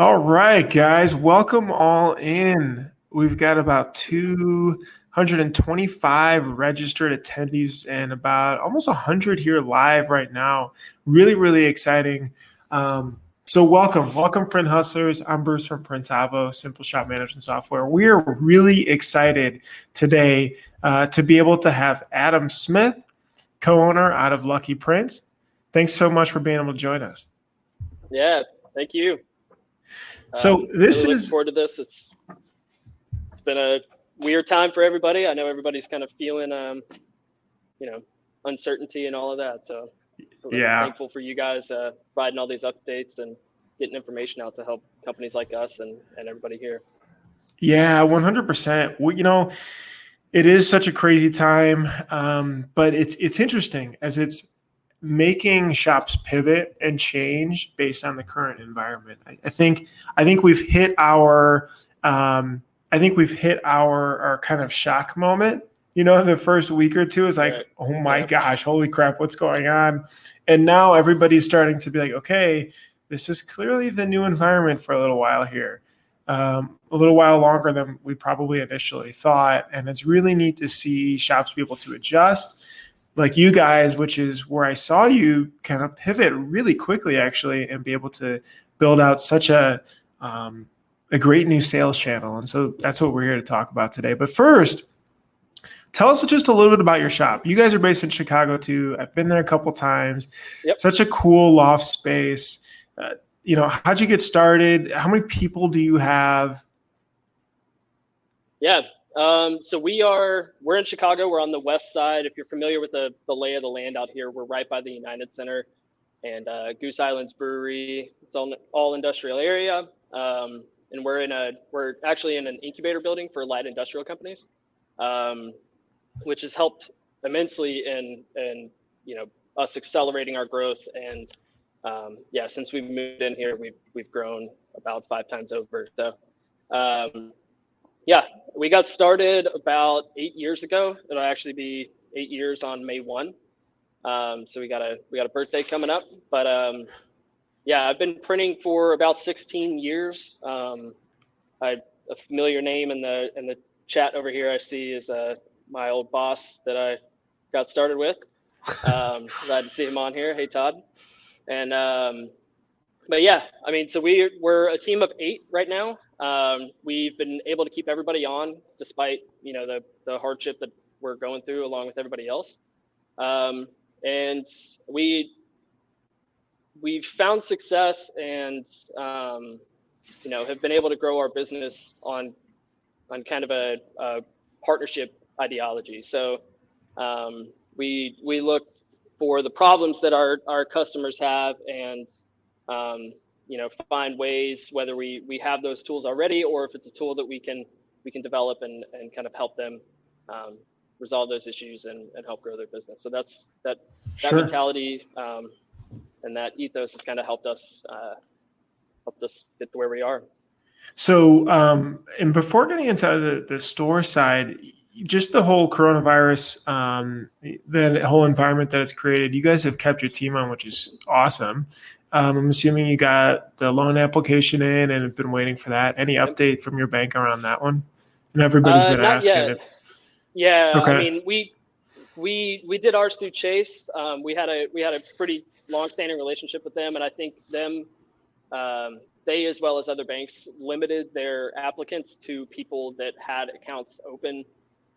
All right, guys, welcome all in. We've got about 225 registered attendees and about almost 100 here live right now. Really, really exciting. Um, so, welcome, welcome, Print Hustlers. I'm Bruce from Printavo, Simple Shop Management Software. We are really excited today uh, to be able to have Adam Smith, co owner out of Lucky Prints. Thanks so much for being able to join us. Yeah, thank you. So um, this really is forward to this. It's it's been a weird time for everybody. I know everybody's kind of feeling, um, you know, uncertainty and all of that. So really Yeah. thankful for you guys uh, providing all these updates and getting information out to help companies like us and and everybody here. Yeah, one hundred percent. Well, you know, it is such a crazy time, um, but it's it's interesting as it's making shops pivot and change based on the current environment. I, I think I think we've hit our um, I think we've hit our our kind of shock moment. You know, the first week or two is like, Right. oh my Yeah. gosh, holy crap, what's going on? And now everybody's starting to be like, okay, this is clearly the new environment for a little while here um, a little while longer than we probably initially thought. And it's really neat to see shops be able to adjust, like you guys, which is where I saw you kind of pivot really quickly, actually, and be able to build out such a um, a great new sales channel. And so that's what we're here to talk about today. But first, tell us just a little bit about your shop. You guys are based in Chicago too. I've been there a couple times. Yep. Such a cool loft space. Uh, you know, how'd you get started? How many people do you have? Yeah. Um, so we are we're in Chicago. We're on the west side. If you're familiar with the the lay of the land out here, we're right by the United Center and uh, Goose Island's Brewery. It's all all industrial area, um, and we're in a we're actually in an incubator building for light industrial companies, um, which has helped immensely in in you know us accelerating our growth and um, yeah, since we've moved in here, we've we've grown about five times over. So. Um, yeah, we got started about eight years ago. It'll actually be eight years on May one. Um, so we got a we got a birthday coming up. But um, yeah, I've been printing for about 16 years. Um, I a familiar name in the in the chat over here I see is uh, my old boss that I got started with. Um, glad to see him on here. Hey Todd. And um, but yeah, I mean, so we we're a team of eight right now. Um, we've been able to keep everybody on despite you know the the hardship that we're going through along with everybody else. Um, and we we've found success and um, you know have been able to grow our business on on kind of a, a partnership ideology. So um, we we look for the problems that our our customers have and um, you know find ways whether we we have those tools already or if it's a tool that we can we can develop and and kind of help them um, resolve those issues and, and help grow their business so that's that that Sure. mentality um, and that ethos has kind of helped us uh, helped us get to where we are So, um, and before getting into the, the store side, just the whole coronavirus, um, the whole environment that it's created, you guys have kept your team on, which is awesome. Um, I'm assuming you got the loan application in and have been waiting for that. Any update from your bank around that one? And everybody's Uh, been asking if Yeah, Okay. I mean we we we did ours through Chase. Um, we had a we had a pretty long-standing relationship with them, and I think them um, they as well as other banks limited their applicants to people that had accounts open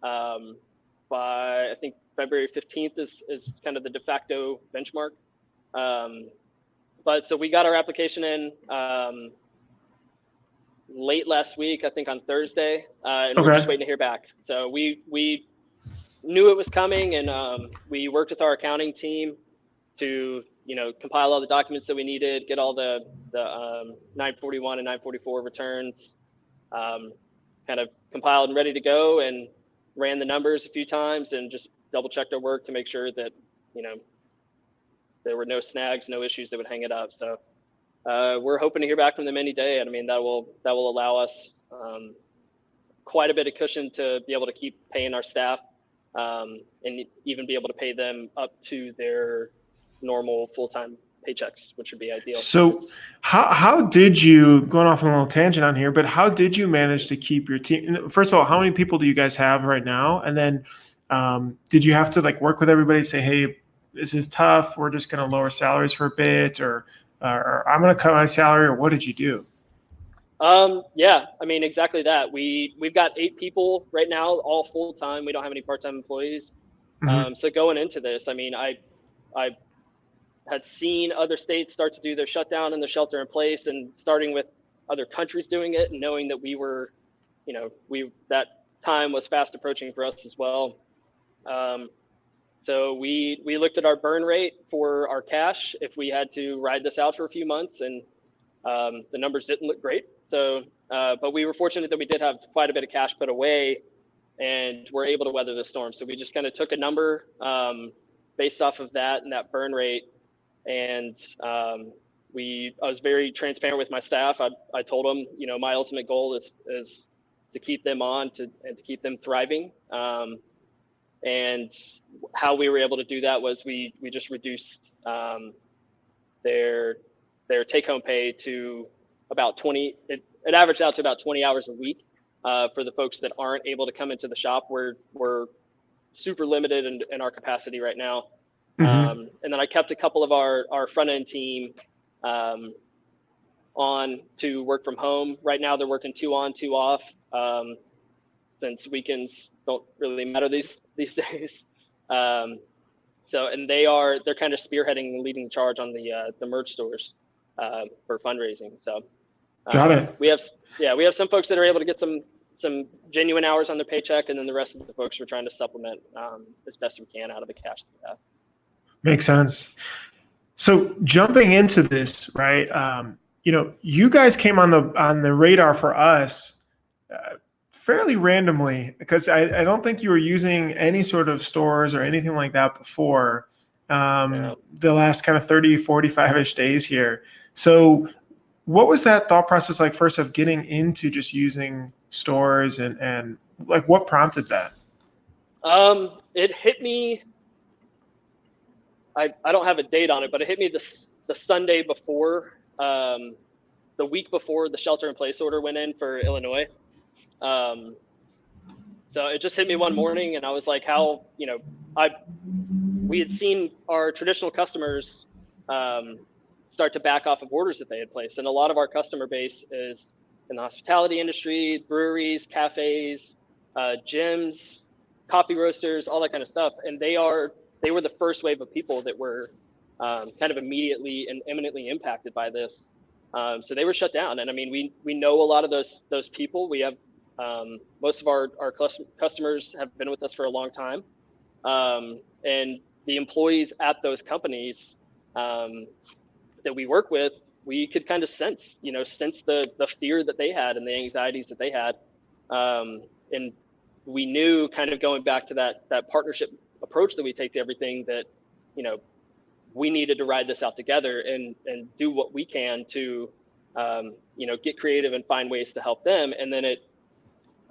um, by I think February 15th is is kind of the de facto benchmark. Um, but so we got our application in um, late last week, I think on Thursday, uh, and we're just waiting to hear back. So we we knew it was coming, and um, we worked with our accounting team to you know compile all the documents that we needed, get all the the um, 941 and 944 returns, um, kind of compiled and ready to go, and ran the numbers a few times, and just double checked our work to make sure that you know there were no snags, no issues that would hang it up. So uh, we're hoping to hear back from them any day, and I mean that will that will allow us um, quite a bit of cushion to be able to keep paying our staff um, and even be able to pay them up to their normal full time paychecks, which would be ideal. So, how how did you going off on a little tangent on here? But how did you manage to keep your team? First of all, how many people do you guys have right now? And then, um, did you have to like work with everybody? Say, hey, this is tough. We're just going to lower salaries for a bit, or, or I'm going to cut my salary, or what did you do? Um, yeah, I mean exactly that. We we've got eight people right now, all full time. We don't have any part time employees. Mm-hmm. Um, so going into this, I mean, I I had seen other states start to do their shutdown and their shelter in place, and starting with other countries doing it, and knowing that we were, you know, we that time was fast approaching for us as well. Um, so we we looked at our burn rate for our cash if we had to ride this out for a few months, and um, the numbers didn't look great. So, uh, but we were fortunate that we did have quite a bit of cash put away, and we're able to weather the storm. So we just kind of took a number um, based off of that and that burn rate, and um, we I was very transparent with my staff. I, I told them, you know, my ultimate goal is is to keep them on to and to keep them thriving. Um, and how we were able to do that was we we just reduced um, their their take home pay to about 20 it, it averaged out to about 20 hours a week uh, for the folks that aren't able to come into the shop. We're we're super limited in, in our capacity right now. Mm-hmm. um, and then i kept a couple of our our front end team um, on to work from home. Right now they're working two on two off. Um, since weekends don't really matter these these days um, so and they are they're kind of spearheading and leading the charge on the uh, the merch stores uh, for fundraising. So got it. We have yeah we have some folks that are able to get some some genuine hours on their paycheck, and then the rest of the folks are trying to supplement um, as best we can out of the cash that we have. Makes sense. So jumping into this, right? Um, you know, you guys came on the on the radar for us uh, fairly randomly because I, I, don't think you were using any sort of stores or anything like that before um, yeah. the last kind of 30, 45 ish days here. So, what was that thought process like first of getting into just using stores and, and like what prompted that? Um, it hit me. I, I don't have a date on it, but it hit me the, the Sunday before, um, the week before the shelter in place order went in for Illinois. Um, so it just hit me one morning, and I was like, "How you know?" I we had seen our traditional customers um, start to back off of orders that they had placed. And a lot of our customer base is in the hospitality industry, breweries, cafes, uh, gyms, coffee roasters, all that kind of stuff. And they are they were the first wave of people that were um, kind of immediately and imminently impacted by this. Um, so they were shut down. And I mean, we we know a lot of those those people. We have um, most of our our customers have been with us for a long time, um, and the employees at those companies um, that we work with, we could kind of sense, you know, sense the the fear that they had and the anxieties that they had, um, and we knew, kind of going back to that that partnership approach that we take to everything, that you know, we needed to ride this out together and and do what we can to, um, you know, get creative and find ways to help them, and then it.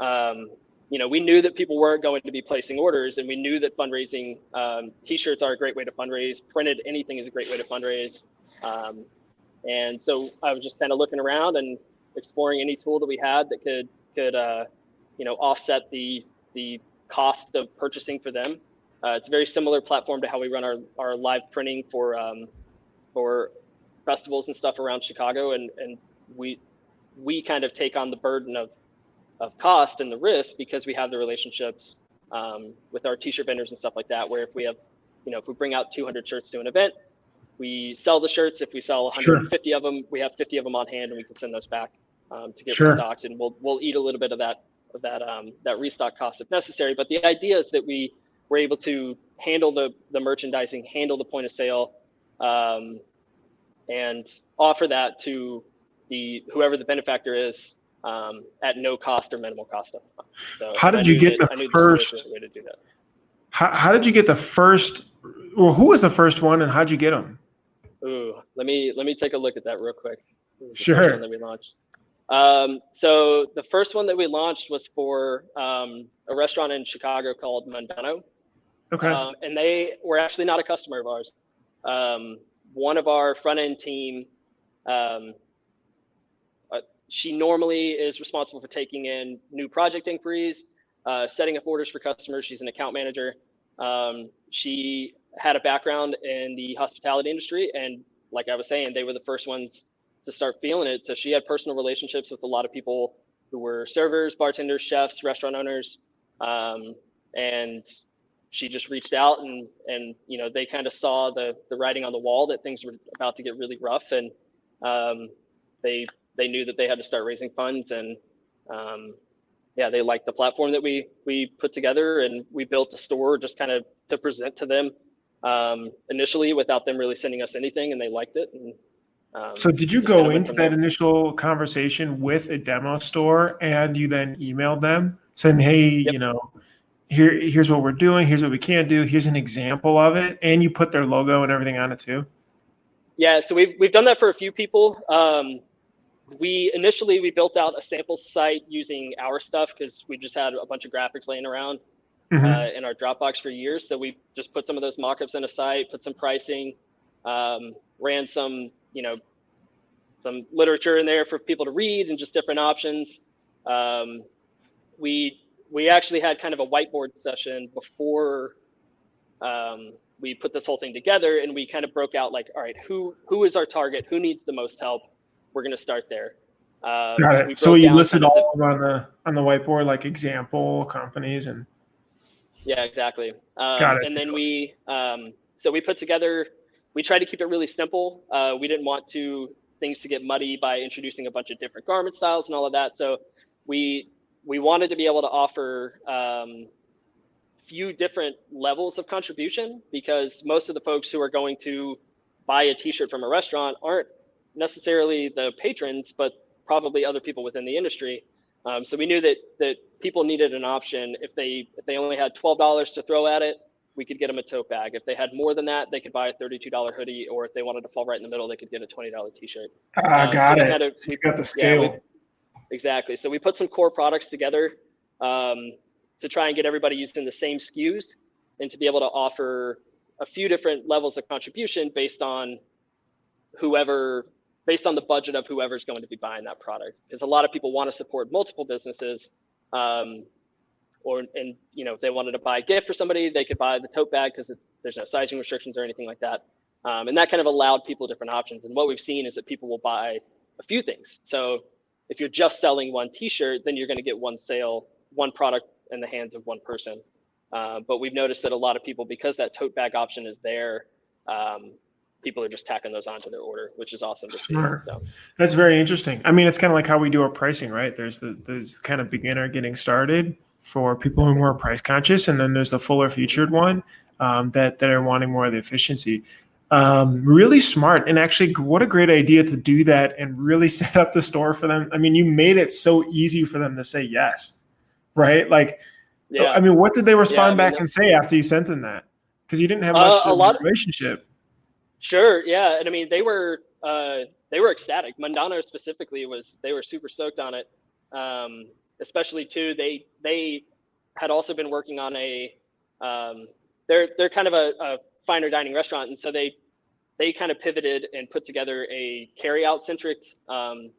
Um, you know, we knew that people weren't going to be placing orders, and we knew that fundraising um, T-shirts are a great way to fundraise. Printed anything is a great way to fundraise. Um, and so I was just kind of looking around and exploring any tool that we had that could could uh, you know offset the the cost of purchasing for them. Uh, it's a very similar platform to how we run our, our live printing for um, for festivals and stuff around Chicago, and and we we kind of take on the burden of of cost and the risk because we have the relationships um, with our t-shirt vendors and stuff like that. Where if we have, you know, if we bring out 200 shirts to an event, we sell the shirts. If we sell 150 sure. of them, we have 50 of them on hand, and we can send those back um, to get sure. restocked, and we'll we'll eat a little bit of that of that um, that restock cost if necessary. But the idea is that we were able to handle the the merchandising, handle the point of sale, um, and offer that to the whoever the benefactor is um, at no cost or minimal cost. So how did you get the first way to do that? How, how did you get the first? Well, who was the first one, and how'd you get them? Ooh, let me let me take a look at that real quick. Sure. that we launched. Um, so the first one that we launched was for um, a restaurant in Chicago called Mundano. Okay. Um, and they were actually not a customer of ours. Um, one of our front end team. She normally is responsible for taking in new project inquiries, uh, setting up orders for customers. She's an account manager. Um, she had a background in the hospitality industry, and like I was saying, they were the first ones to start feeling it. So she had personal relationships with a lot of people who were servers, bartenders, chefs, restaurant owners, um, and she just reached out and and you know they kind of saw the the writing on the wall that things were about to get really rough and um, they they knew that they had to start raising funds and um, yeah they liked the platform that we we put together and we built a store just kind of to present to them um, initially without them really sending us anything and they liked it and um, so did you go into that initial conversation with a demo store and you then emailed them saying hey yep. you know here here's what we're doing here's what we can't do here's an example of it and you put their logo and everything on it too yeah so we've, we've done that for a few people um, we initially we built out a sample site using our stuff because we just had a bunch of graphics laying around mm-hmm. uh, in our dropbox for years. So we just put some of those mockups in a site put some pricing um, ran some you know some literature in there for people to read and just different options. Um, we we actually had kind of a whiteboard session before um, we put this whole thing together and we kind of broke out like all right who who is our target? Who needs the most help we're going to start there um, Got it. so you listed all the, on the on the whiteboard like example companies and yeah exactly um, Got it. and then we um, so we put together we tried to keep it really simple uh, we didn't want to things to get muddy by introducing a bunch of different garment styles and all of that so we we wanted to be able to offer um, few different levels of contribution because most of the folks who are going to buy a t-shirt from a restaurant aren't necessarily the patrons but probably other people within the industry. Um, so we knew that that people needed an option. If they if they only had $12 to throw at it we could get them a tote bag. If they had more than that they could buy a $32 hoodie or if they wanted to fall right in the middle they could get a $20 t-shirt. I uh, got so it. of, so you got the scale yeah, Exactly. So we put some core products together um, to try and get everybody using the same SKUs and to be able to offer a few different levels of contribution based on whoever based on the budget of whoever's going to be buying that product. Because a lot of people want to support multiple businesses um, or and you know if they wanted to buy a gift for somebody they could buy the tote bag because there's no sizing restrictions or anything like that. Um, and that kind of allowed people different options. And what we've seen is that people will buy a few things. So if you're just selling one T-shirt, then you're going to get one sale, one product in the hands of one person. Uh, but we've noticed that a lot of people, because that tote bag option is there, um, people are just tacking those onto their order, which is awesome to Smart. see. So. That's very interesting. I mean, it's kind of like how we do our pricing, right? There's the there's kind of beginner getting started for people who are more price conscious, and then there's the fuller featured one um, that that are wanting more of the efficiency um, really smart and actually what a great idea to do that and really set up the store for them i mean you made it so easy for them to say yes right like yeah. i mean what did they respond yeah, I mean, back and say after you sent them that because you didn't have much uh, a lot relationship sure yeah and i mean they were uh, they were ecstatic Mundano specifically was they were super stoked on it um, especially too they they had also been working on a um, they're they're kind of a, a finer dining restaurant, and so they they kind of pivoted and put together a carry-out centric um,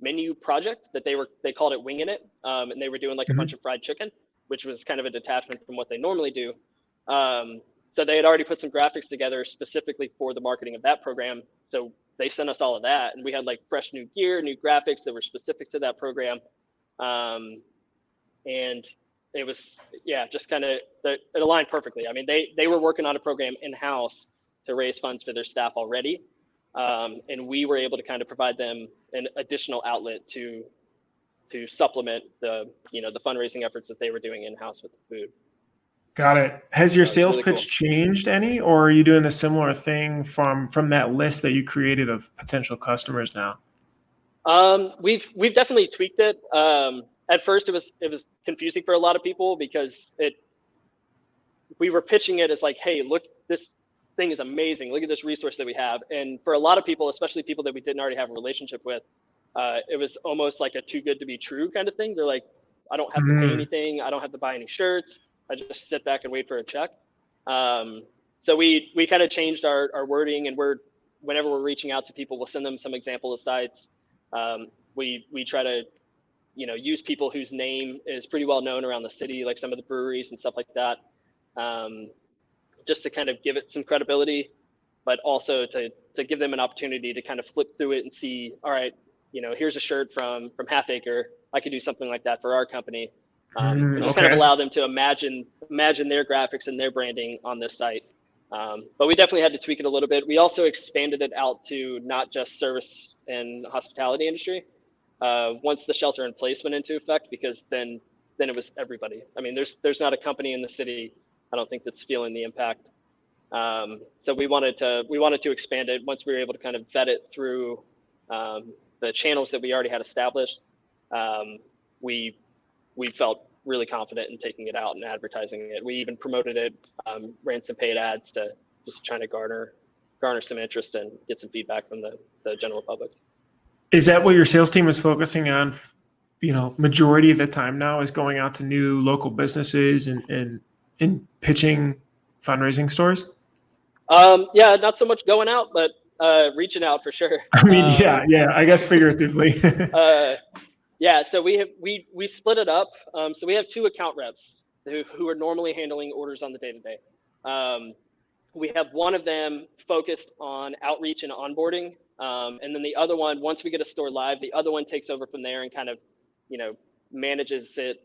menu project that they were they called it winging it, um, and they were doing like mm-hmm. a bunch of fried chicken, which was kind of a detachment from what they normally do. So they had already put some graphics together specifically for the marketing of that program. So they sent us all of that, and we had like fresh new gear, new graphics that were specific to that program. Um, and it was yeah, just kind of it aligned perfectly. I mean, they they were working on a program in house to raise funds for their staff already, um, and we were able to kind of provide them an additional outlet to to supplement the you know the fundraising efforts that they were doing in house with the food. Got it. Has your sales really pitch cool. changed any, or are you doing a similar thing from from that list that you created of potential customers now? Um, we've we've definitely tweaked it. Um, at first it was it was confusing for a lot of people because it we were pitching it as like hey look this thing is amazing look at this resource that we have and for a lot of people especially people that we didn't already have a relationship with uh, it was almost like a too good to be true kind of thing they're like i don't have to pay mm. anything i don't have to buy any shirts i just sit back and wait for a check um, so we we kind of changed our, our wording and we're whenever we're reaching out to people, we'll send them some example of sites. Um, we we try to you know use people whose name is pretty well known around the city, like some of the breweries and stuff like that, um, just to kind of give it some credibility, but also to to give them an opportunity to kind of flip through it and see, all right, you know, here's a shirt from from Half Acre. I could do something like that for our company. Um, mm, just okay. kind of allow them to imagine imagine their graphics and their branding on this site. Um, but we definitely had to tweak it a little bit. We also expanded it out to not just service and hospitality industry. Uh, once the shelter in place went into effect, because then then it was everybody. I mean, there's there's not a company in the city I don't think that's feeling the impact. Um, so we wanted to we wanted to expand it once we were able to kind of vet it through um, the channels that we already had established, um, we we felt really confident in taking it out and advertising it. We even promoted it, um, ran some paid ads to just trying to garner garner some interest and get some feedback from the, the general public. Is that what your sales team is focusing on? You know, majority of the time now is going out to new local businesses and and, and pitching fundraising stores. Um, yeah, not so much going out, but uh, reaching out for sure. I mean, um, yeah, yeah. I guess figuratively. uh, yeah. So we have we we split it up. Um, so we have two account reps who who are normally handling orders on the day to day. We have one of them focused on outreach and onboarding, um, and then the other one, once we get a store live, the other one takes over from there and kind of, you know, manages it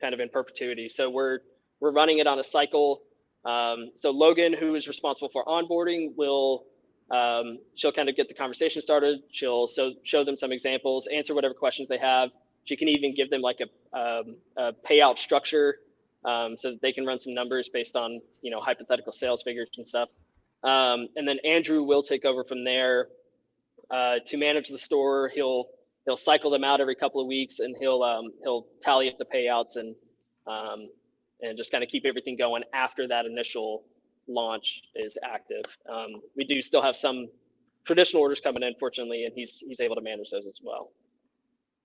kind of in perpetuity. So we're we're running it on a cycle. Um, so Logan, who is responsible for onboarding, will um, she'll kind of get the conversation started. She'll so show them some examples, answer whatever questions they have. She can even give them like a, um, a payout structure um, so that they can run some numbers based on you know hypothetical sales figures and stuff. Um, and then Andrew will take over from there uh, to manage the store. He'll he'll cycle them out every couple of weeks, and he'll um, he'll tally up the payouts and um, and just kind of keep everything going after that initial launch is active. Um, we do still have some traditional orders coming in, fortunately, and he's he's able to manage those as well.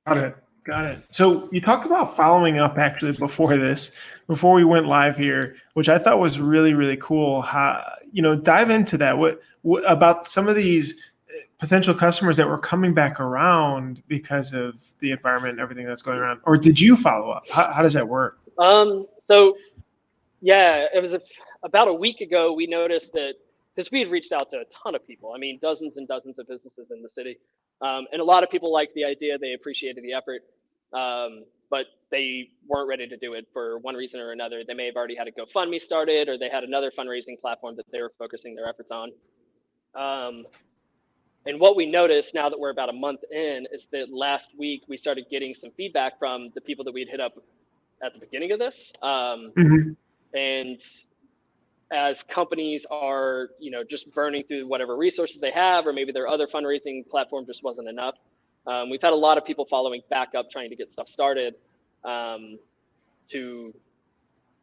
Got it. Got it. So you talked about following up actually before this, before we went live here, which I thought was really really cool. How you know dive into that? What, what about some of these potential customers that were coming back around because of the environment and everything that's going around? or did you follow up? How, how does that work? Um. So yeah, it was a about a week ago, we noticed that because we had reached out to a ton of people. I mean, dozens and dozens of businesses in the city, um, and a lot of people liked the idea. They appreciated the effort, um, but they weren't ready to do it for one reason or another. They may have already had a GoFundMe started, or they had another fundraising platform that they were focusing their efforts on. Um, and what we noticed now that we're about a month in is that last week we started getting some feedback from the people that we'd hit up at the beginning of this. Um, mm-hmm. And as companies are you know just burning through whatever resources they have or maybe their other fundraising platform just wasn't enough. Um, we've had a lot of people following back up trying to get stuff started um, to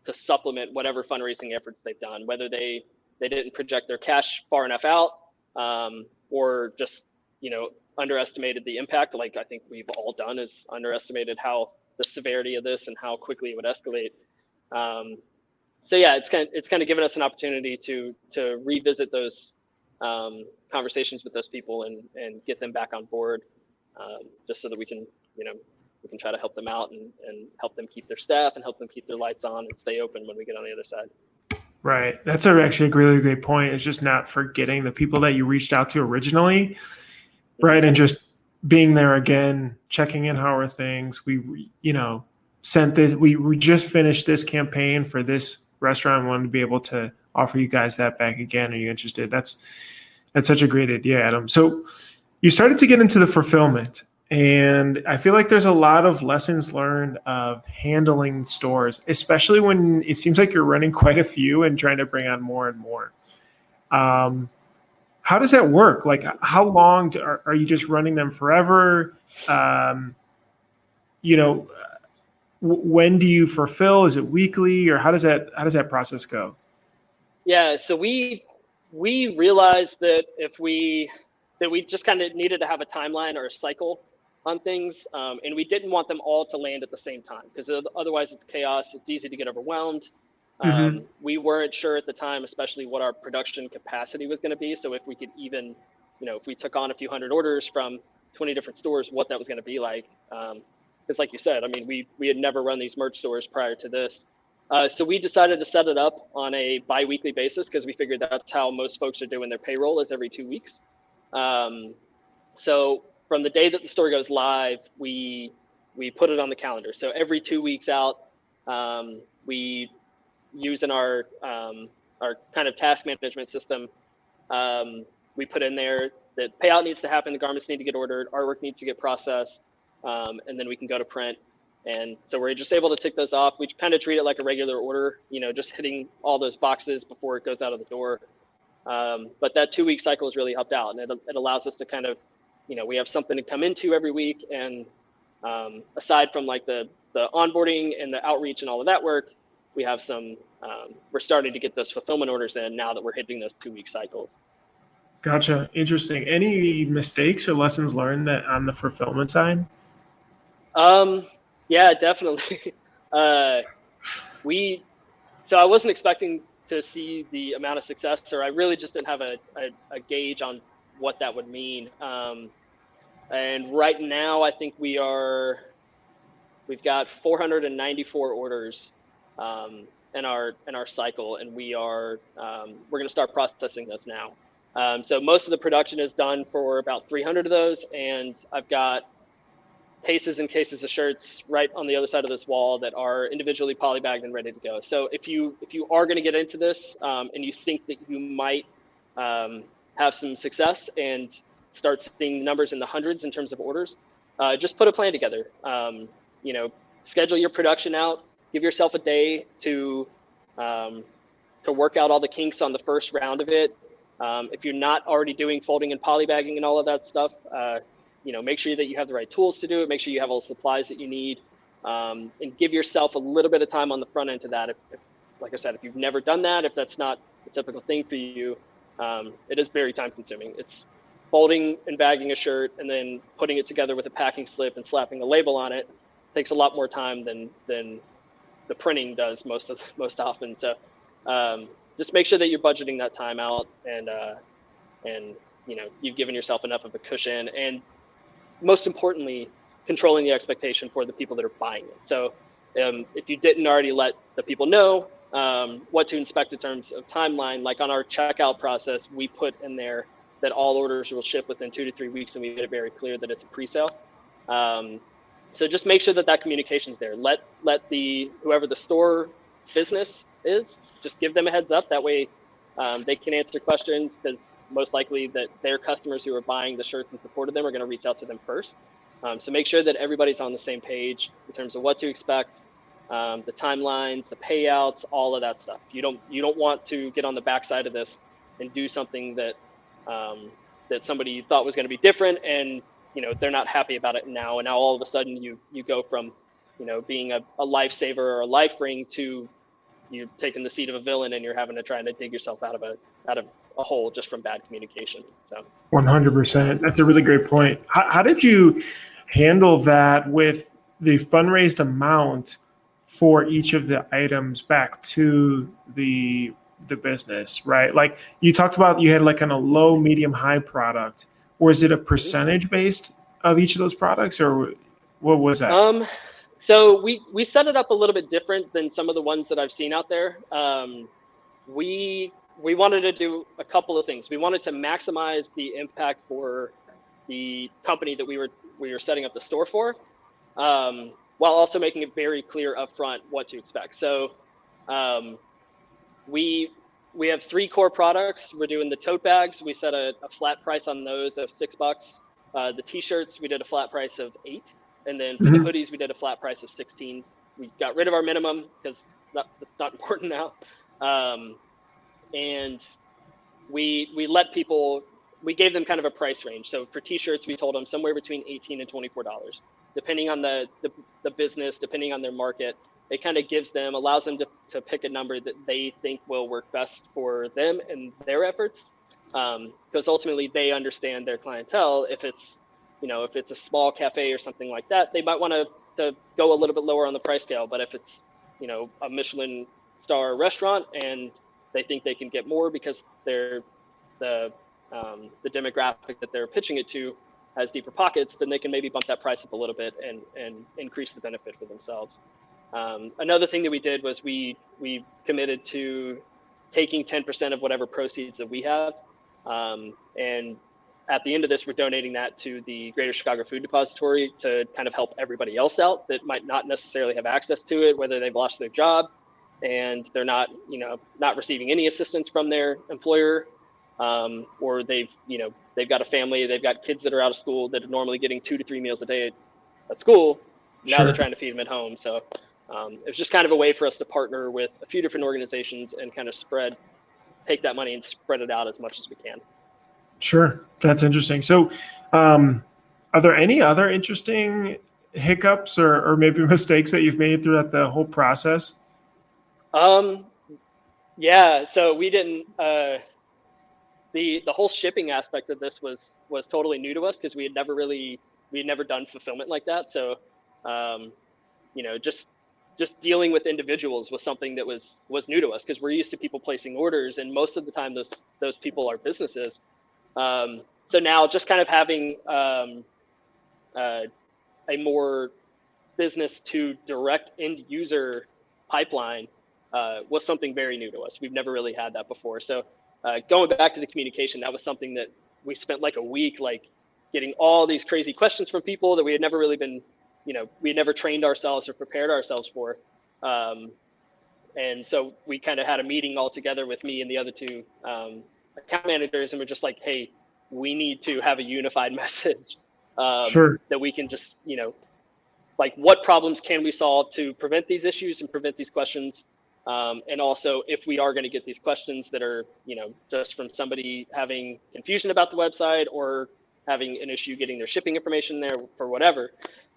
to supplement whatever fundraising efforts they've done whether they they didn't project their cash far enough out um, or just you know underestimated the impact like i think we've all done is underestimated how the severity of this and how quickly it would escalate. Um, so yeah, it's kind of, it's kind of given us an opportunity to to revisit those um, conversations with those people and and get them back on board, um, just so that we can you know we can try to help them out and and help them keep their staff and help them keep their lights on and stay open when we get on the other side. Right. That's actually a really great point. It's just not forgetting the people that you reached out to originally, right? And just being there again, checking in how are things. We, you know, sent this. We, we just finished this campaign for this restaurant wanted to be able to offer you guys that back again. Are you interested? That's that's such a great idea, Adam. So you started to get into the fulfillment, and I feel like there's a lot of lessons learned of handling stores, especially when it seems like you're running quite a few and trying to bring on more and more. Um, how does that work? Like, how long do, are, are you just running them forever? Um, you know, when do you fulfill? Is it weekly, or how does that how does that process go? Yeah, so we we realized that if we that we just kind of needed to have a timeline or a cycle on things, um, and we didn't want them all to land at the same time because otherwise it's chaos. It's easy to get overwhelmed. Mm-hmm. Um, we weren't sure at the time, especially what our production capacity was going to be. So if we could even, you know, if we took on a few hundred orders from 20 different stores, what that was going to be like. Because, like you said, I mean, we we had never run these merch stores prior to this. Uh, so we decided to set it up on a biweekly basis because we figured that's how most folks are doing their payroll is every two weeks. Um, so from the day that the store goes live, we we put it on the calendar. So every two weeks out, um, we use in our um, our kind of task management system. Um, we put in there that payout needs to happen, the garments need to get ordered, artwork needs to get processed, um, and then we can go to print. And so we're just able to tick those off. We kind of treat it like a regular order, you know, just hitting all those boxes before it goes out of the door. Um, but that two week cycle has really helped out, and it, it allows us to kind of, you know, we have something to come into every week. And um, aside from like the the onboarding and the outreach and all of that work, we have some. Um, we're starting to get those fulfillment orders in now that we're hitting those two week cycles. Gotcha. Interesting. Any mistakes or lessons learned that on the fulfillment side? Um, yeah, definitely. Uh, we, so I wasn't expecting to see the amount of success, or I really just didn't have a, a, a gauge on what that would mean. Um, and right now, I think we are, we've got 494 orders um, in our in our cycle, and we are um, we're going to start processing those now. Um, so most of the production is done for about 300 of those, and I've got cases and cases of shirts right on the other side of this wall that are individually polybagged and ready to go. So if you if you are going to get into this um, and you think that you might um, have some success and start seeing numbers in the hundreds in terms of orders, uh, just put a plan together. Um, you know, schedule your production out. Give yourself a day to um, to work out all the kinks on the first round of it. Um, if you're not already doing folding and polybagging and all of that stuff, uh, you know, make sure that you have the right tools to do it. Make sure you have all the supplies that you need, um, and give yourself a little bit of time on the front end to that. If, if, like I said, if you've never done that, if that's not a typical thing for you, um, it is very time consuming. It's folding and bagging a shirt and then putting it together with a packing slip and slapping a label on it takes a lot more time than than the printing does most of most often. So um, just make sure that you're budgeting that time out and uh, and you know you've given yourself enough of a cushion and most importantly, controlling the expectation for the people that are buying it. So um, if you didn't already let the people know um, what to inspect in terms of timeline, like on our checkout process, we put in there that all orders will ship within two to three weeks, and we made it very clear that it's a pre-sale. Um, so just make sure that that communication is there. Let let the whoever the store business is, just give them a heads up. That way, um, they can answer questions because most likely that their customers who are buying the shirts in support of them are going to reach out to them first. Um, so make sure that everybody's on the same page in terms of what to expect, um, the timelines, the payouts, all of that stuff. You don't you don't want to get on the backside of this and do something that um, that somebody thought was going to be different, and you know they're not happy about it now, and now all of a sudden you you go from you know being a, a lifesaver or a life ring to you're taking the seat of a villain and you're having to try to dig yourself out of a out of a hole just from bad communication. So 100%. That's a really great point. How, how did you handle that with the fundraised amount for each of the items back to the the business, right? Like you talked about you had like kind of low, medium, high product. Or is it a percentage based of each of those products or what was that? Um so we we set it up a little bit different than some of the ones that I've seen out there. Um, we we wanted to do a couple of things. We wanted to maximize the impact for the company that we were we were setting up the store for, um, while also making it very clear upfront what to expect. So um, we we have three core products. We're doing the tote bags. We set a, a flat price on those of six bucks. Uh, the t-shirts we did a flat price of eight. And then for mm-hmm. the hoodies, we did a flat price of 16. We got rid of our minimum because that's not important now. Um, and we we let people we gave them kind of a price range. So for t-shirts, we told them somewhere between 18 and 24 dollars, depending on the, the the business, depending on their market. It kind of gives them allows them to, to pick a number that they think will work best for them and their efforts. Because um, ultimately, they understand their clientele. If it's you know, if it's a small cafe or something like that, they might want to to go a little bit lower on the price scale. But if it's, you know, a Michelin star restaurant and they think they can get more because they're the um, the demographic that they're pitching it to has deeper pockets, then they can maybe bump that price up a little bit and and increase the benefit for themselves. Um, another thing that we did was we we committed to taking 10% of whatever proceeds that we have, um, and at the end of this, we're donating that to the Greater Chicago Food Depository to kind of help everybody else out that might not necessarily have access to it, whether they've lost their job and they're not, you know, not receiving any assistance from their employer, um, or they've, you know, they've got a family, they've got kids that are out of school that are normally getting two to three meals a day at school. Now sure. they're trying to feed them at home. So um, it was just kind of a way for us to partner with a few different organizations and kind of spread, take that money and spread it out as much as we can. Sure, that's interesting. So, um, are there any other interesting hiccups or, or maybe mistakes that you've made throughout the whole process? Um, yeah. So we didn't. Uh, the the whole shipping aspect of this was was totally new to us because we had never really we had never done fulfillment like that. So, um, you know, just just dealing with individuals was something that was was new to us because we're used to people placing orders, and most of the time those those people are businesses. Um, so now just kind of having um, uh, a more business to direct end user pipeline uh, was something very new to us. We've never really had that before. So uh, going back to the communication, that was something that we spent like a week, like getting all these crazy questions from people that we had never really been, you know, we had never trained ourselves or prepared ourselves for. Um, and so we kind of had a meeting all together with me and the other two um, account managers, and we're just like, hey, we need to have a unified message um, sure. that we can just, you know, like what problems can we solve to prevent these issues and prevent these questions um, and also, if we are going to get these questions that are, you know, just from somebody having confusion about the website or having an issue getting their shipping information there for whatever,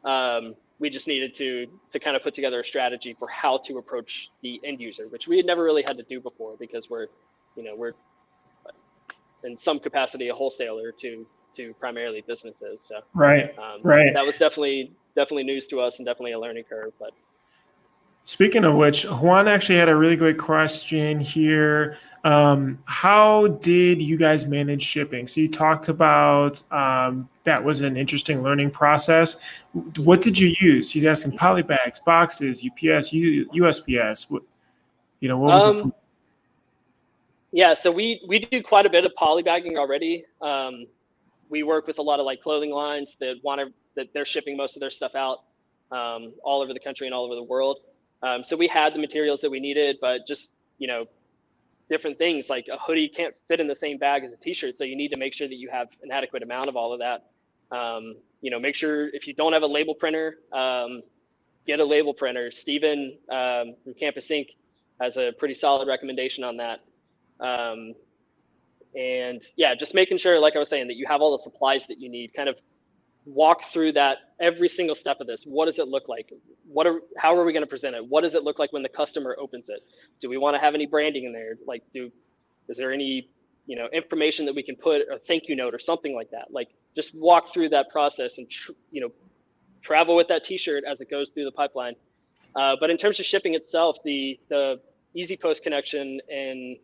um, we just needed to to kind of put together a strategy for how to approach the end user, which we had never really had to do before because we're, you know, we're in some capacity a wholesaler to to primarily businesses. So right, um, right. That was definitely definitely news to us and definitely a learning curve, but Speaking of which, Juan actually had a really great question here. Um, how did you guys manage shipping? So you talked about um, that was an interesting learning process. What did you use? He's asking polybags, boxes, UPS, U- USPS. What, you know, what was it? Yeah, so we we do quite a bit of polybagging already. Um, we work with a lot of like clothing lines that want to that they're shipping most of their stuff out um, all over the country and all over the world. Um, so we had the materials that we needed, but just you know, different things like a hoodie can't fit in the same bag as a t-shirt, so you need to make sure that you have an adequate amount of all of that. Um, you know, make sure if you don't have a label printer, um, get a label printer. Steven um, from Campus Ink has a pretty solid recommendation on that. Um, and yeah, just making sure, like I was saying, that you have all the supplies that you need. Kind of walk through that every single step of this. What does it look like? What are how are we going to present it? What does it look like when the customer opens it? Do we want to have any branding in there? Like, do is there any you know information that we can put a thank you note or something like that? Like, just walk through that process and tr- you know travel with that T-shirt as it goes through the pipeline. Uh, but in terms of shipping itself, the the Easy Post connection and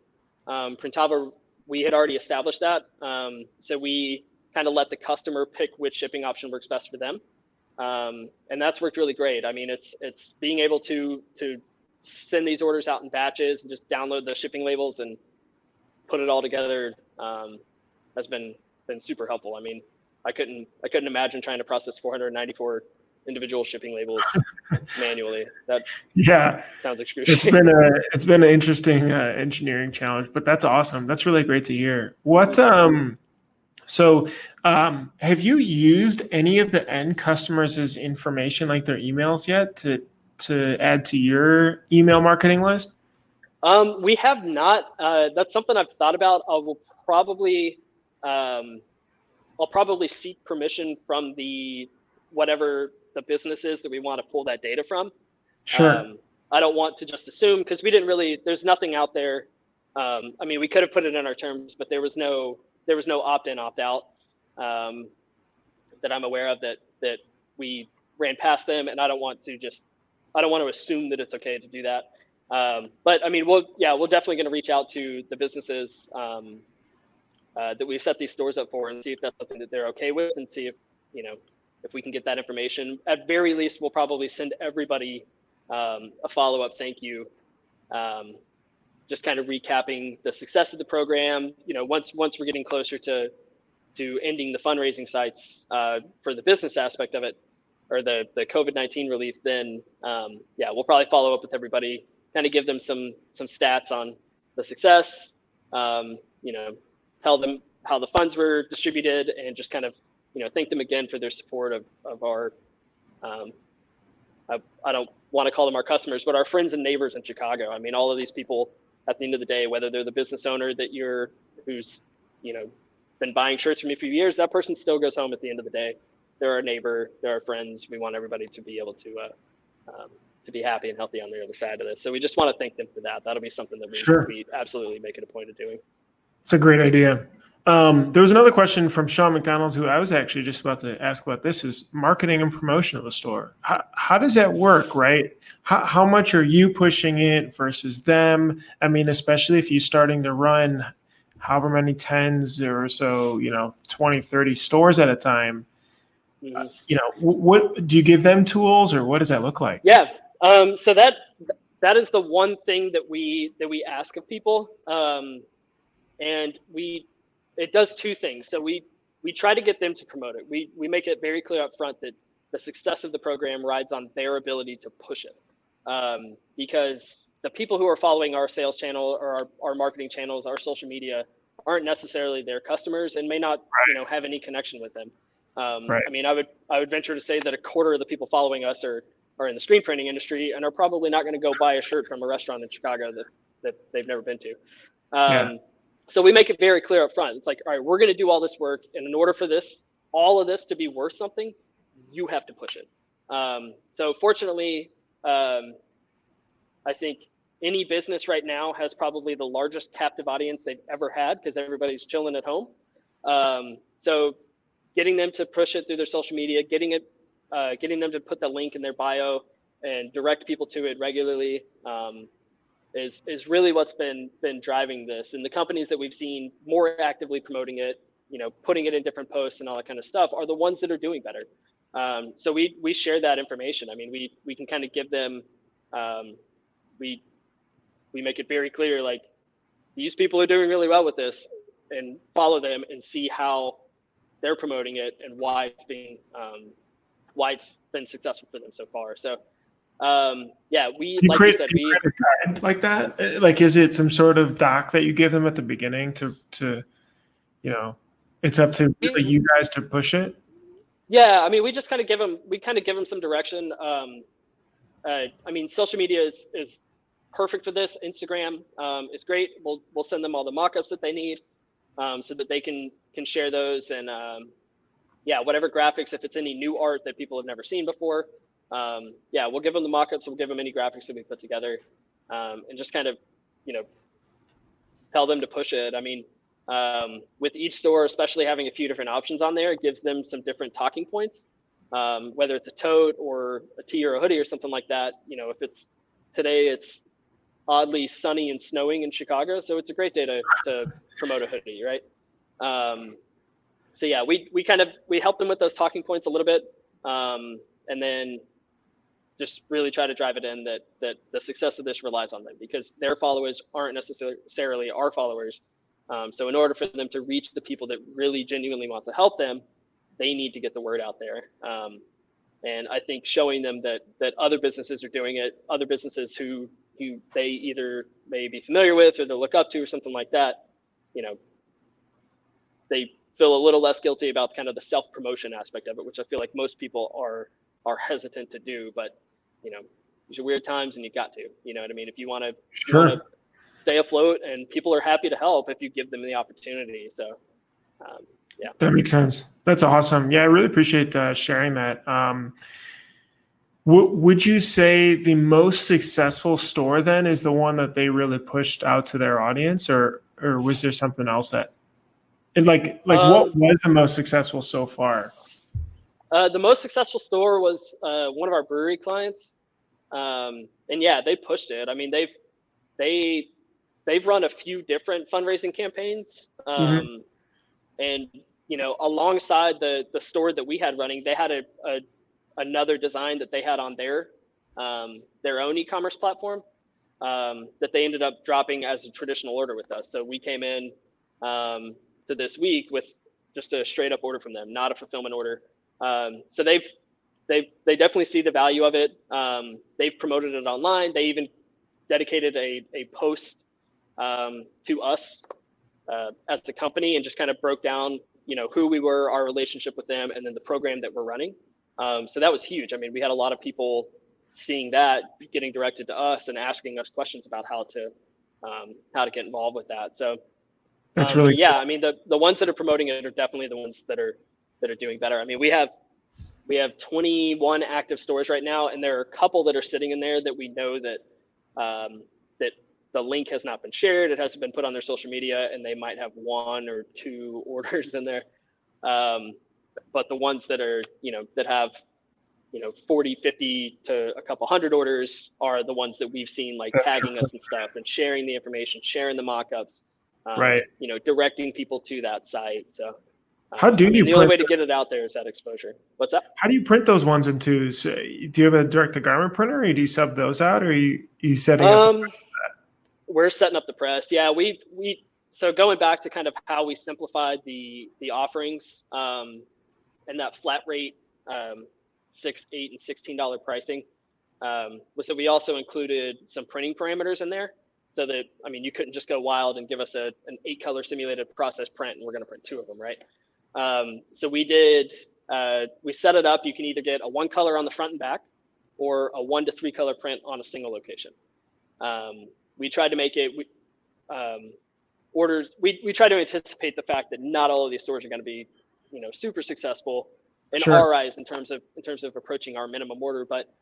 um, Printavo, we had already established that. Um, so we kind of let the customer pick which shipping option works best for them. Um, and that's worked really great. I mean, it's it's being able to to send these orders out in batches and just download the shipping labels and put it all together um, has been been super helpful. I mean, I couldn't I couldn't imagine trying to process 494 individual shipping labels manually. That yeah sounds excruciating. It's been a it's been an interesting uh, engineering challenge, but that's awesome. That's really great to hear. What um so, um, have you used any of the end customers' information, like their emails, yet to to add to your email marketing list? Um, we have not. Uh, that's something I've thought about. I will probably, um, I'll probably seek permission from the whatever the businesses that we want to pull that data from. Sure. Um, I don't want to just assume because we didn't really. There's nothing out there. Um, I mean, we could have put it in our terms, but there was no there was no opt-in, opt-out um, that I'm aware of that that we ran past them, and I don't want to just I don't want to assume that it's okay to do that. Um, but I mean, we'll yeah, we're definitely going to reach out to the businesses um, uh, that we've set these stores up for and see if that's something that they're okay with, and see if you know if we can get that information. At very least, we'll probably send everybody um, a follow up thank you, um, just kind of recapping the success of the program. You know, once once we're getting closer to to ending the fundraising sites uh, for the business aspect of it, or the the COVID nineteen relief, then um, yeah, we'll probably follow up with everybody, kind of give them some some stats on the success. Um, you know, tell them how the funds were distributed, and just kind of you know thank them again for their support of of our. Um, I, I don't want to call them our customers, but our friends and neighbors in Chicago. I mean, all of these people at the end of the day, whether they're the business owner that you're, who's, you know, been buying shirts from you for years, that person still goes home at the end of the day. They're our neighbor, they're our friends. We want everybody to be able to uh, um, to be happy and healthy on the other side of this. So we just want to thank them for that. That'll be something that we, sure. we absolutely make it a point of doing. It's a great idea. Um, there was another question from Sean McDonald, who I was actually just about to ask about. This is marketing and promotion of the store. How, how does that work, right? How, how much are you pushing it versus them? I mean, especially if you're starting to run however many tens or so, you know, 20, 30 stores at a time. Mm-hmm. Uh, you know, what do you give them tools or what does that look like? Yeah. Um, so that that is the one thing that we that we ask of people, um, and we it does two things. So we we try to get them to promote it. We we make it very clear up front that the success of the program rides on their ability to push it, um, because the people who are following our sales channel or our, our marketing channels, our social media, aren't necessarily their customers and may not right. you know have any connection with them. Um, right. I mean, I would I would venture to say that a quarter of the people following us are are in the screen printing industry and are probably not going to go buy a shirt from a restaurant in Chicago that that they've never been to. Um, yeah. So we make it very clear up front. It's like, all right, we're going to do all this work, and in order for this, all of this to be worth something, you have to push it. Um, so fortunately, um, I think any business right now has probably the largest captive audience they've ever had because everybody's chilling at home. Um, so getting them to push it through their social media, getting it, uh, getting them to put the link in their bio and direct people to it regularly. Is is really what's been been driving this. And the companies that we've seen more actively promoting it, you know, putting it in different posts and all that kind of stuff, are the ones that are doing better. Um, so we we share that information. I mean, we we can kind of give them, um, we we make it very clear like these people are doing really well with this, and follow them and see how they're promoting it and why it's being um, why it's been successful for them so far. So um, yeah, we like create, said, we like that. Uh, like, is it some sort of doc that you give them at the beginning to to, you know, it's up to really you guys to push it. Yeah, I mean, we just kind of give them we kind of give them some direction. Um, uh, I mean, social media is is perfect for this. Instagram um, is great. We'll we'll send them all the mock-ups that they need, um, so that they can can share those and um, yeah, whatever graphics. If it's any new art that people have never seen before, um, yeah, we'll give them the mock-ups. We'll give them any graphics that we put together, um, and just kind of, you know, tell them to push it. I mean, um, with each store, especially having a few different options on there, it gives them some different talking points. Um, whether it's a tote or a tee or a hoodie or something like that. You know, if it's today, it's oddly sunny and snowing in Chicago, so it's a great day to, to promote a hoodie, right? Um, so yeah, we we kind of we help them with those talking points a little bit, um, and then just really try to drive it in that that the success of this relies on them because their followers aren't necessarily our followers. Um, so in order for them to reach the people that really genuinely want to help them, they need to get the word out there. Um, and I think showing them that that other businesses are doing it, other businesses who who they either may be familiar with or they look up to or something like that, you know, they feel a little less guilty about kind of the self promotion aspect of it, which I feel like most people are are hesitant to do. But you know, these are weird times and you got to, you know what I mean? If you want to sure. stay afloat and people are happy to help if you give them the opportunity. So, um, yeah. That makes sense. That's awesome. Yeah, I really appreciate uh, sharing that. Um, w- would you say the most successful store then is the one that they really pushed out to their audience, or or was there something else that, and like like um, what was the most successful so far? Uh, the most successful store was uh, one of our brewery clients. Um, and yeah, they pushed it. I mean, they've they they've run a few different fundraising campaigns, um, mm-hmm. and you know, alongside the the store that we had running, they had a, a another design that they had on their um, their own e-commerce platform um, that they ended up dropping as a traditional order with us. So we came in um, to this week with just a straight up order from them, not a fulfillment order. Um, so they've they they definitely see the value of it. Um, they've promoted it online. They even dedicated a a post um, to us uh, as the company and just kind of broke down you know who we were, our relationship with them, and then the program that we're running. Um, so that was huge. I mean, we had a lot of people seeing that getting directed to us and asking us questions about how to um, how to get involved with that. So that's um, really yeah. Cool. I mean, the the ones that are promoting it are definitely the ones that are that are doing better. I mean, we have we have 21 active stores right now, and there are a couple that are sitting in there that we know that um, that the link has not been shared. It hasn't been put on their social media, and they might have one or two orders in there. Um, but the ones that are, you know, that have, you know, 40, 50 to a couple hundred orders are the ones that we've seen like tagging us and stuff and sharing the information, sharing the mock-ups, um, right? You know, directing people to that site. So. How do you? The only way to get it out there is that exposure. What's that? How do you print those ones into? Say, do you have a direct to garment printer, or do you sub those out, or are you you setting um, up? we're setting up the press. Yeah, we we so going back to kind of how we simplified the the offerings um, and that flat rate um, six, eight, and sixteen dollar pricing. Um, so we also included some printing parameters in there, so that I mean you couldn't just go wild and give us a an eight color simulated process print and we're going to print two of them, right? Um, so we did uh, we set it up. You can either get a one color on the front and back, or a one to three color print on a single location. Um, we tried to make it we, um, orders. We we try to anticipate the fact that not all of these stores are going to be, you know, super successful in sure. our eyes in terms of in terms of approaching our minimum order, but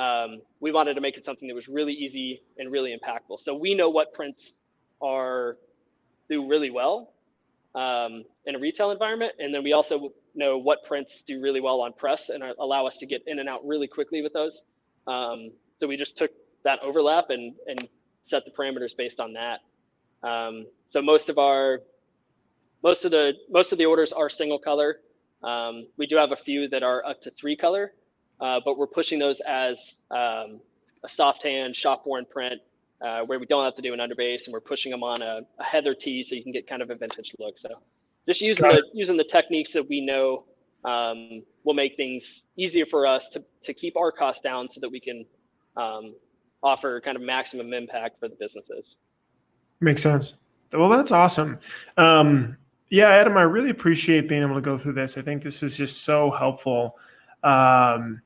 um, we wanted to make it something that was really easy and really impactful. So we know what prints are do really well um, in a retail environment, and then we also know what prints do really well on press and allow us to get in and out really quickly with those. Um, so we just took that overlap and and set the parameters based on that. Um, so most of our most of the most of the orders are single color. Um, we do have a few that are up to three color, uh, but we're pushing those as um, a soft hand shop worn print uh, where we don't have to do an underbase, and we're pushing them on a, a heather tee so you can get kind of a vintage look. So just using the using the techniques that we know um, will make things easier for us to to keep our costs down so that we can um, offer kind of maximum impact for the businesses. Makes sense. Well, that's awesome. Um, yeah, Adam, I really appreciate being able to go through this. I think this is just so helpful. Um,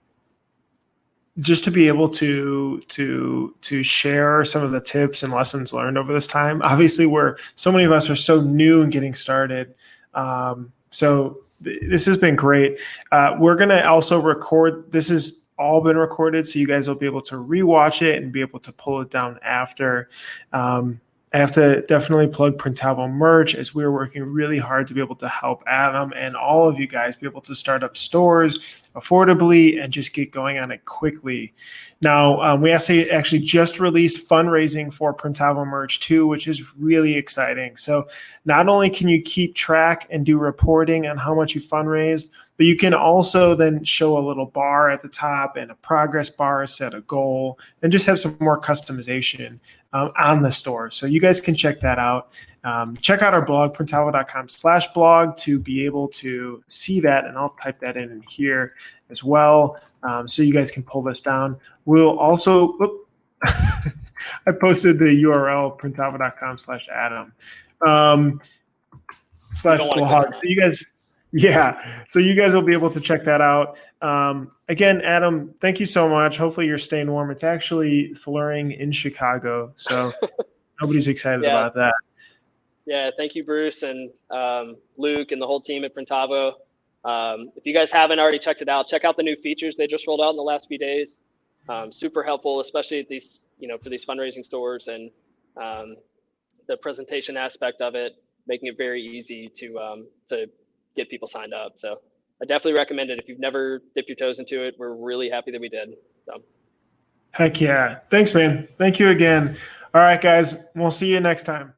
just to be able to to to share some of the tips and lessons learned over this time. Obviously, we're so many of us are so new and getting started. Um, so th- this has been great. Uh, we're gonna also record. This is all been recorded, so you guys will be able to rewatch it and be able to pull it down after. Um, I have to definitely plug Printavo merch as we're working really hard to be able to help Adam and all of you guys be able to start up stores affordably and just get going on it quickly. Now, um, we actually actually just released fundraising for Printavo merch too, which is really exciting. So not only can you keep track and do reporting on how much you fundraised, but you can also then show a little bar at the top and a progress bar, set a goal, and just have some more customization um, on the store. So you guys can check that out. Um, check out our blog, printavo.com slash blog to be able to see that. And I'll type that in, here as well. Um, so you guys can pull this down. We'll also, I posted the URL, printavo.com slash Adam um, slash blog. So you guys, yeah. So you guys will be able to check that out. Um, again, Adam, thank you so much. Hopefully you're staying warm. It's actually flurrying in Chicago. So nobody's excited yeah. about that. Yeah. Thank you, Bruce and um, Luke and the whole team at Printavo. Um, if you guys haven't already checked it out, check out the new features they just rolled out in the last few days. Um, super helpful, especially at these, you know, for these fundraising stores and um, the presentation aspect of it, making it very easy to um, to get people signed up. So I definitely recommend it. If you've never dipped your toes into it, we're really happy that we did. So. Heck yeah. Thanks, man. Thank you again. All right, guys. We'll see you next time.